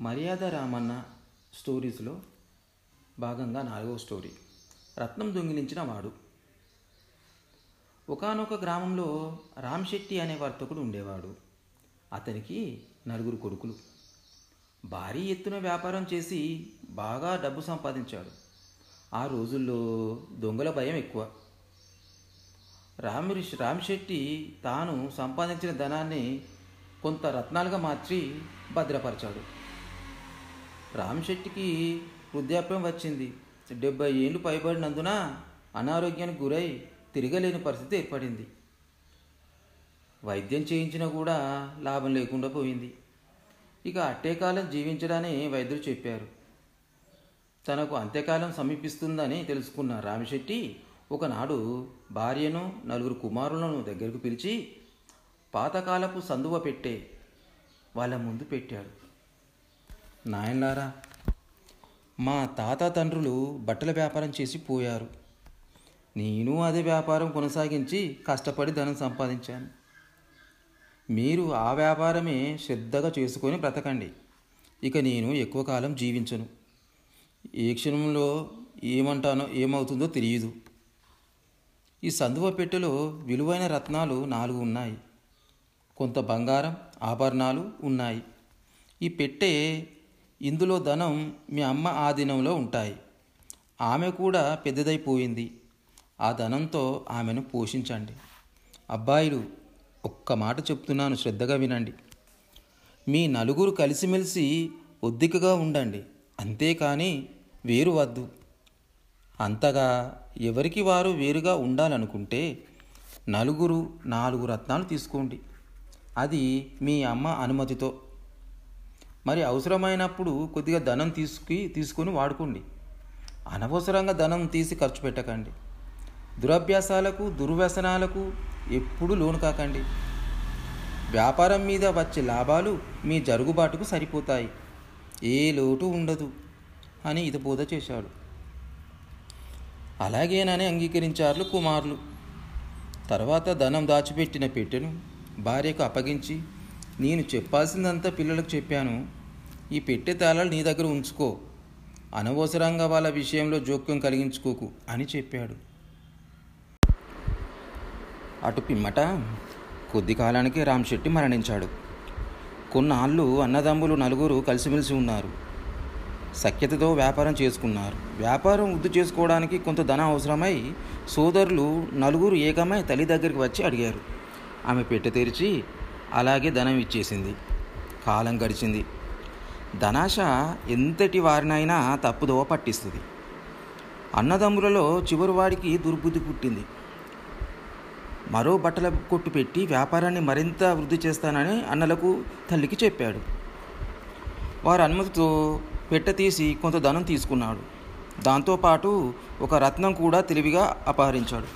మర్యాద రామన్న స్టోరీస్లో భాగంగా నాలుగవ స్టోరీ. రత్నం దొంగిలించిన వాడు. ఒకానొక గ్రామంలో రామ్శెట్టి అనే వర్తకుడు ఉండేవాడు. అతనికి నలుగురు కొడుకులు. భారీ ఎత్తున వ్యాపారం చేసి బాగా డబ్బు సంపాదించాడు. ఆ రోజుల్లో దొంగల భయం ఎక్కువ. రామి రామ్శెట్టి తాను సంపాదించిన ధనాన్ని కొంత రత్నాలుగా మార్చి భద్రపరిచాడు. రామ్శెట్టికి వృద్ధాప్యం వచ్చింది. డెబ్బై ఏళ్ళు పైబడినందున అనారోగ్యానికి గురై తిరగలేని పరిస్థితి ఏర్పడింది. వైద్యం చేయించినా కూడా లాభం లేకుండా పోయింది. ఇక అట్టేకాలం జీవించడానే వైద్యులు చెప్పారు. తనకు అంత్యకాలం సమీపిస్తుందని తెలుసుకున్న రామిశెట్టి ఒకనాడు భార్యను నలుగురు కుమారులను దగ్గరకు పిలిచి పాతకాలపు సందువ పెట్టే వాళ్ళ ముందు పెట్టాడు. నాయనలారా మా తాత తండ్రులు బట్టల వ్యాపారం చేసి పోయారు. నేను అదే వ్యాపారం కొనసాగించి కష్టపడి ధనం సంపాదించాను. మీరు ఆ వ్యాపారమే శ్రద్ధగా చేసుకొని బ్రతకండి. ఇక నేను ఎక్కువ కాలం జీవించను. ఏ క్షణంలో ఏమంటానో ఏమవుతుందో తెలియదు ఈ సందువ పెట్టెలో విలువైన రత్నాలు నాలుగు ఉన్నాయి. కొంత బంగారం ఆభరణాలు ఉన్నాయి. ఈ పెట్టె ఇందులో ధనం మీ అమ్మ ఆధీనంలో ఉంటాయి. ఆమె కూడా పెద్దదైపోయింది. ఆ ధనంతో ఆమెను పోషించండి. అబ్బాయిలు ఒక్క మాట చెప్తున్నాను శ్రద్ధగా వినండి. మీ నలుగురు కలిసిమెలిసి ఒద్దికగా ఉండండి. అంతేకాని వేరు వద్దు. అంతగా ఎవరికి వారు వేరుగా ఉండాలనుకుంటే నలుగురు నాలుగు రత్నాలు తీసుకోండి. అది మీ అమ్మ అనుమతితో. మరి అవసరమైనప్పుడు కొద్దిగా ధనం తీసుకు తీసుకొని వాడుకోండి. అనవసరంగా ధనం తీసి ఖర్చు పెట్టకండి. దురభ్యాసాలకు దుర్వ్యసనాలకు ఎప్పుడు లోను కాకండి. వ్యాపారం మీద వచ్చే లాభాలు మీ జరుగుబాటుకు సరిపోతాయి. ఏ లోటు ఉండదు అని ఇది బోధ చేశాడు. అలాగేనని అంగీకరించారు కుమారులు. తర్వాత ధనం దాచిపెట్టిన పెట్టెను భార్యకు అప్పగించి నేను చెప్పాల్సిందంతా పిల్లలకు చెప్పాను. ఈ పెట్టే తాళాలు నీ దగ్గర ఉంచుకో. అనవసరంగా వాళ్ళ విషయంలో జోక్యం కలిగించుకోకు అని చెప్పాడు. అటు పిమ్మట కొద్ది కాలానికి రామ్శెట్టి మరణించాడు. కొన్నాళ్ళు అన్నదమ్ములు నలుగురు కలిసిమెలిసి ఉన్నారు. సఖ్యతతో వ్యాపారం చేసుకున్నారు. వ్యాపారం వృద్ధి చేసుకోవడానికి కొంత ధనం అవసరమై సోదరులు నలుగురు ఏకమై తల్లి దగ్గరికి వచ్చి అడిగారు. ఆమె పెట్టె తెరిచి అలాగే ధనం ఇచ్చేసింది. కాలం గడిచింది. ధనాశ ఎంతటి వారినైనా తప్పుదోవ పట్టిస్తుంది. అన్నదమ్ములలో చివరి వాడికి దుర్బుద్ధి పుట్టింది. మరో బట్టల కొట్టు పెట్టి వ్యాపారాన్ని మరింత వృద్ధి చేస్తానని అన్నలకు తల్లికి చెప్పాడు. వారి అనుమతితో పెట్ట తీసి కొంత ధనం తీసుకున్నాడు. దాంతోపాటు ఒక రత్నం కూడా తెలివిగా అపహరించాడు.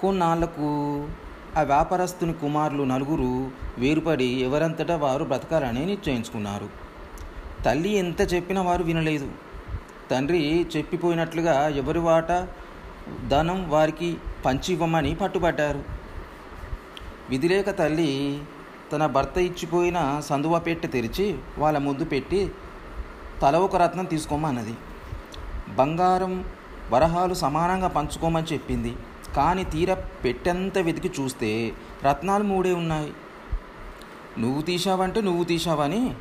కొన్నాళ్ళకు ఆ వ్యాపారస్తుని కుమారులు నలుగురు వేరుపడి ఎవరంతటా వారు బ్రతకాలని నిశ్చయించుకున్నారు. తల్లి ఎంత చెప్పినా వారు వినలేదు. తండ్రి చెప్పిపోయినట్లుగా ఎవరి వాట ధనం వారికి పంచి ఇవ్వమని పట్టుబట్టారు. విధిలేక తల్లి తన భర్త ఇచ్చిపోయిన సందువ పెట్టి తెరిచి వాళ్ళ ముందు పెట్టి తల ఒక రత్నం తీసుకోమన్నది. బంగారం వరహాలు సమానంగా పంచుకోమని చెప్పింది. కానీ తీర పెట్టెంత వెతికి చూస్తే రత్నాలు మూడే ఉన్నాయి. నువ్వు తీశావంటే నువ్వు తీశావని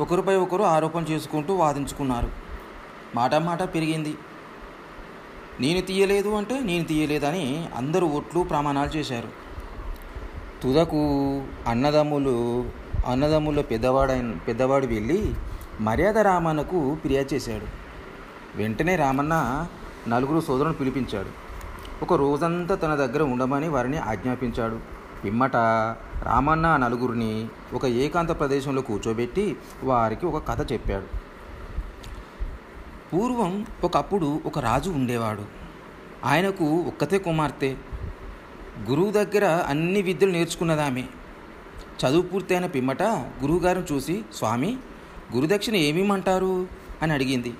ఒకరిపై ఒకరు ఆరోపణ చేసుకుంటూ వాదించుకున్నారు. మాట మాట పెరిగింది. నేను తీయలేదు అంటే నేను తీయలేదని అందరూ ఓట్లు ప్రమాణాలు చేశారు. తుదకు అన్నదమ్ములు అన్నదమ్ముల పెద్దవాడైన పెద్దవాడు వెళ్ళి మర్యాద రామన్నకు ఫిర్యాదు చేశాడు. వెంటనే రామన్న నలుగురు సోదరులను పిలిపించాడు. ఒక రోజంతా తన దగ్గర ఉండమని వారిని ఆజ్ఞాపించాడు. పిమ్మట రామన్న నలుగురిని ఒక ఏకాంత ప్రదేశంలో కూర్చోబెట్టి వారికి ఒక కథ చెప్పాడు. పూర్వం ఒకప్పుడు ఒక రాజు ఉండేవాడు. ఆయనకు ఒక్కతే కుమార్తె. గురువు దగ్గర అన్ని విద్యలు నేర్చుకున్నదామె. చదువు పూర్తయిన పిమ్మట గురువుగారిని చూసి స్వామి గురుదక్షిణ ఏమీమంటారు? అని అడిగింది.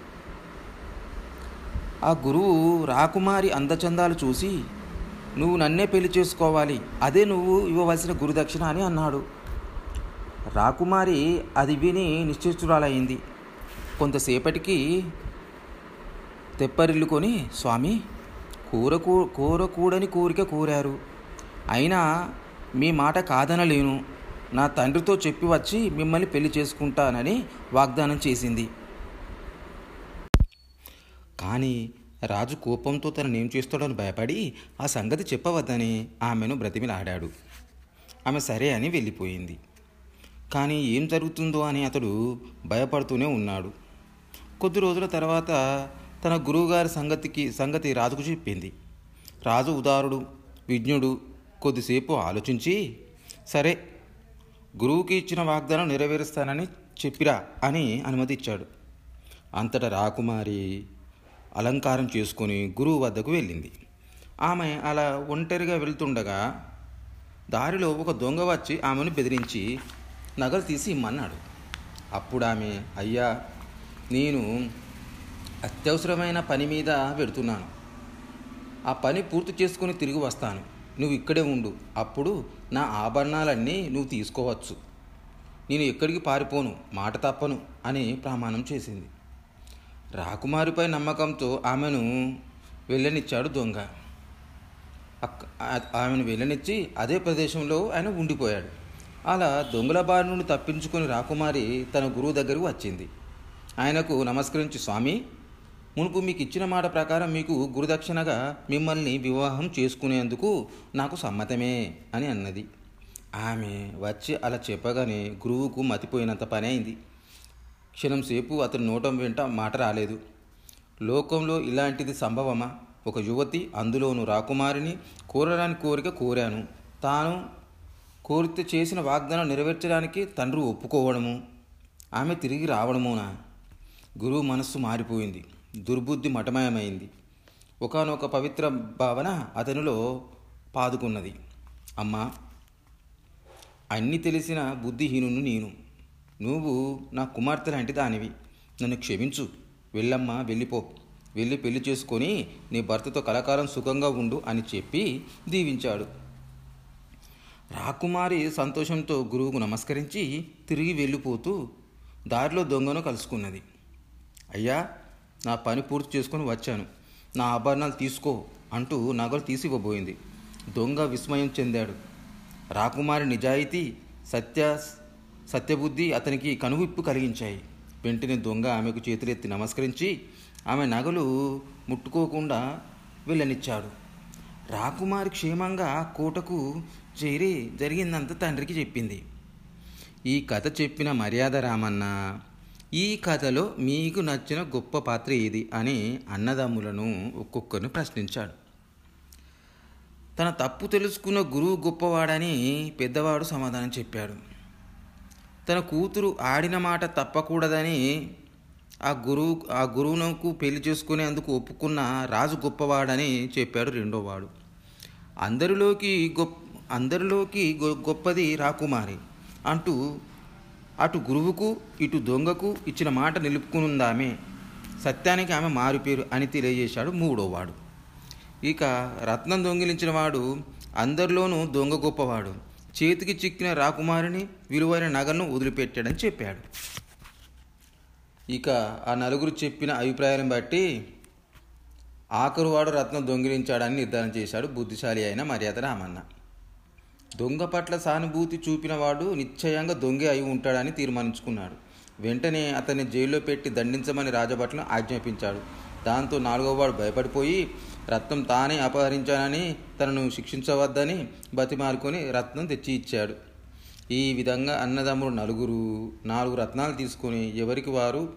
ఆ గురువు రాకుమారి అందచందాలు చూసి నువ్వు నన్నే పెళ్ళి చేసుకోవాలి. అదే నువ్వు ఇవ్వవలసిన గురుదక్షిణ అని అన్నాడు. రాకుమారి అది విని నిశ్చేష్టురాలయ్యింది కొంతసేపటికి తెప్పరిల్లుకొని స్వామి కూర కూరకూడని కోరకూడని కోరిక కోరారు. అయినా మీ మాట కాదనలేను. నా తండ్రితో చెప్పి వచ్చి మిమ్మల్ని పెళ్ళి చేసుకుంటానని వాగ్దానం చేసింది. కానీ రాజు కోపంతో తననేం చేస్తాడని భయపడి ఆ సంగతి చెప్పవద్దని ఆమెను బ్రతిమిలాడాడు. ఆమె సరే అని వెళ్ళిపోయింది. కానీ ఏం జరుగుతుందో అని అతడు భయపడుతూనే ఉన్నాడు. కొద్ది రోజుల తర్వాత తన గురువుగారి సంగతికి సంగతి రాజుకు చెప్పింది. రాజు ఉదారుడు విజ్ఞుడు కొద్దిసేపు ఆలోచించి సరే గురువుకి ఇచ్చిన వాగ్దానం నెరవేరుస్తానని చెప్పిరా అని అనుమతి ఇచ్చాడు అంతటా రాకుమారి అలంకారం చేసుకుని గురువు వద్దకు వెళ్ళింది. ఆమె అలా ఒంటరిగా వెళ్తుండగా దారిలో ఒక దొంగ వచ్చి ఆమెను బెదిరించి నగలు తీసి ఇమ్మన్నాడు. అప్పుడు ఆమె అయ్యా నేను అత్యవసరమైన పని మీద పెడుతున్నాను ఆ పని పూర్తి చేసుకుని తిరిగి వస్తాను. నువ్వు ఇక్కడే ఉండు. అప్పుడు నా ఆభరణాలన్నీ నువ్వు తీసుకోవచ్చు. నేను ఎక్కడికి పారిపోను. మాట తప్పను అని ప్రమాణం చేసింది. రాకుమారిపై నమ్మకంతో ఆమెను వెళ్ళనిచ్చాడు దొంగ. అక్క- ఆమెను వెళ్ళనిచ్చి అదే ప్రదేశంలో ఆయన ఉండిపోయాడు. అలా దొంగల బారి నుండి తప్పించుకొని రాకుమారి తన గురువు దగ్గరకు వచ్చింది. ఆయనకు నమస్కరించి స్వామి మునుపు మీకు ఇచ్చిన మాట ప్రకారం మీకు గురుదక్షిణగా మిమ్మల్ని వివాహం చేసుకునేందుకు నాకు సమ్మతమే అని అన్నది. ఆమె వచ్చి అలా చెప్పగానే గురువుకు మతిపోయినంత పని అయింది. క్షణం సేపు అతని నోటం వెంట మాట రాలేదు. లోకంలో ఇలాంటిది సంభవమా? ఒక యువతి అందులోను రాకుమారిని కోరడానికి కోరిక కోరాను. తాను కోరితే చేసిన వాగ్దానం నెరవేర్చడానికి తండ్రి ఒప్పుకోవడము ఆమె తిరిగి రావడమునా? గురువు మనస్సు మారిపోయింది. దుర్బుద్ధి మటమయమైంది. ఒకానొక పవిత్ర భావన అతనిలో పాదుకున్నది. అమ్మా అన్నీ తెలిసిన బుద్ధిహీనుని నేను. నువ్వు నా కుమార్తె లాంటి దానివి. నన్ను క్షమించు. వెళ్ళమ్మా వెళ్ళిపో. వెళ్ళి పెళ్ళి చేసుకొని నీ భర్తతో కలకాలం సుఖంగా ఉండు అని చెప్పి దీవించాడు. రాకుమారి సంతోషంతో గురువుకు నమస్కరించి తిరిగి వెళ్ళిపోతూ దారిలో దొంగను కలుసుకున్నది. అయ్యా నా పని పూర్తి చేసుకొని వచ్చాను. నా ఆభరణాలు తీసుకో అంటూ నగలు తీసి ఇవ్వబోయింది దొంగ విస్మయం చెందాడు. రాకుమారి నిజాయితీ సత్య సత్యబుద్ధి అతనికి కనువిప్పు కలిగించాయి. వెంటనే దొంగ ఆమెకు చేతులెత్తి నమస్కరించి ఆమె నగలు ముట్టుకోకుండా వెళ్ళనిచ్చాడు. రాకుమారి క్షేమంగా కోటకు చేరి జరిగిందంతా తండ్రికి చెప్పింది. ఈ కథ చెప్పిన మర్యాద రామన్న ఈ కథలో మీకు నచ్చిన గొప్ప పాత్ర ఏది? అని అన్నదమ్ములను ఒక్కొక్కరిని ప్రశ్నించాడు. తన తప్పు తెలుసుకున్న గురువు గొప్పవాడని పెద్దవాడు సమాధానం చెప్పాడు. తన కూతురు ఆడిన మాట తప్పకూడదని ఆ గురువు ఆ గురువునకు పెళ్ళి చేసుకునేందుకు ఒప్పుకున్న రాజు గొప్పవాడని చెప్పాడు రెండోవాడు. అందరిలోకి గొప్ప అందరిలోకి గొ- గొప్పది రాకుమారి అంటూ అటు గురువుకు ఇటు దొంగకు ఇచ్చిన మాట నిలుపుకునుందామే. సత్యానికి ఆమె మారుపేరు అని తెలియజేశాడు మూడోవాడు. ఇక రత్నం దొంగిలించిన వాడు అందరిలోనూ దొంగ గొప్పవాడు. చేతికి చిక్కిన రాకుమారిని విలువైన నగను వదిలిపెట్టాడని చెప్పాడు. ఇక ఆ నలుగురు చెప్పిన అభిప్రాయాలను బట్టి ఆఖరువాడు రత్నం దొంగిలించాడని నిర్ధారణ చేశాడు బుద్ధిశాలి అయిన మర్యాద రామన్న. దొంగ పట్ల సానుభూతి చూపినవాడు నిశ్చయంగా దొంగే అయి ఉంటాడని తీర్మానించుకున్నాడు. వెంటనే అతన్ని జైల్లో పెట్టి దండించమని రాజభట్లను ఆజ్ఞాపించాడు. దాంతో నాలుగోవాడు భయపడిపోయి రత్నం తానే అపహరించానని తనను శిక్షించవద్దని బతిమారుకొని రత్నం తెచ్చి ఇచ్చాడు. ఈ విధంగా అన్నదమ్ముడు నలుగురు నాలుగు రత్నాలు తీసుకొని ఎవరికి వారు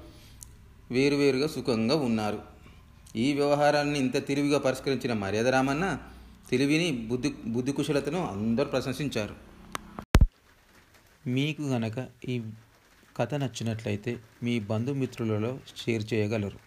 వేరువేరుగా సుఖంగా ఉన్నారు. ఈ వ్యవహారాన్ని ఇంత తెలివిగా పరిష్కరించిన మర్యాద రామన్న తెలివిని బుద్ధి బుద్ధి కుశలతను అందరూ ప్రశంసించారు. మీకు గనక ఈ కథ నచ్చినట్లయితే మీ బంధుమిత్రులలో షేర్ చేయగలరు.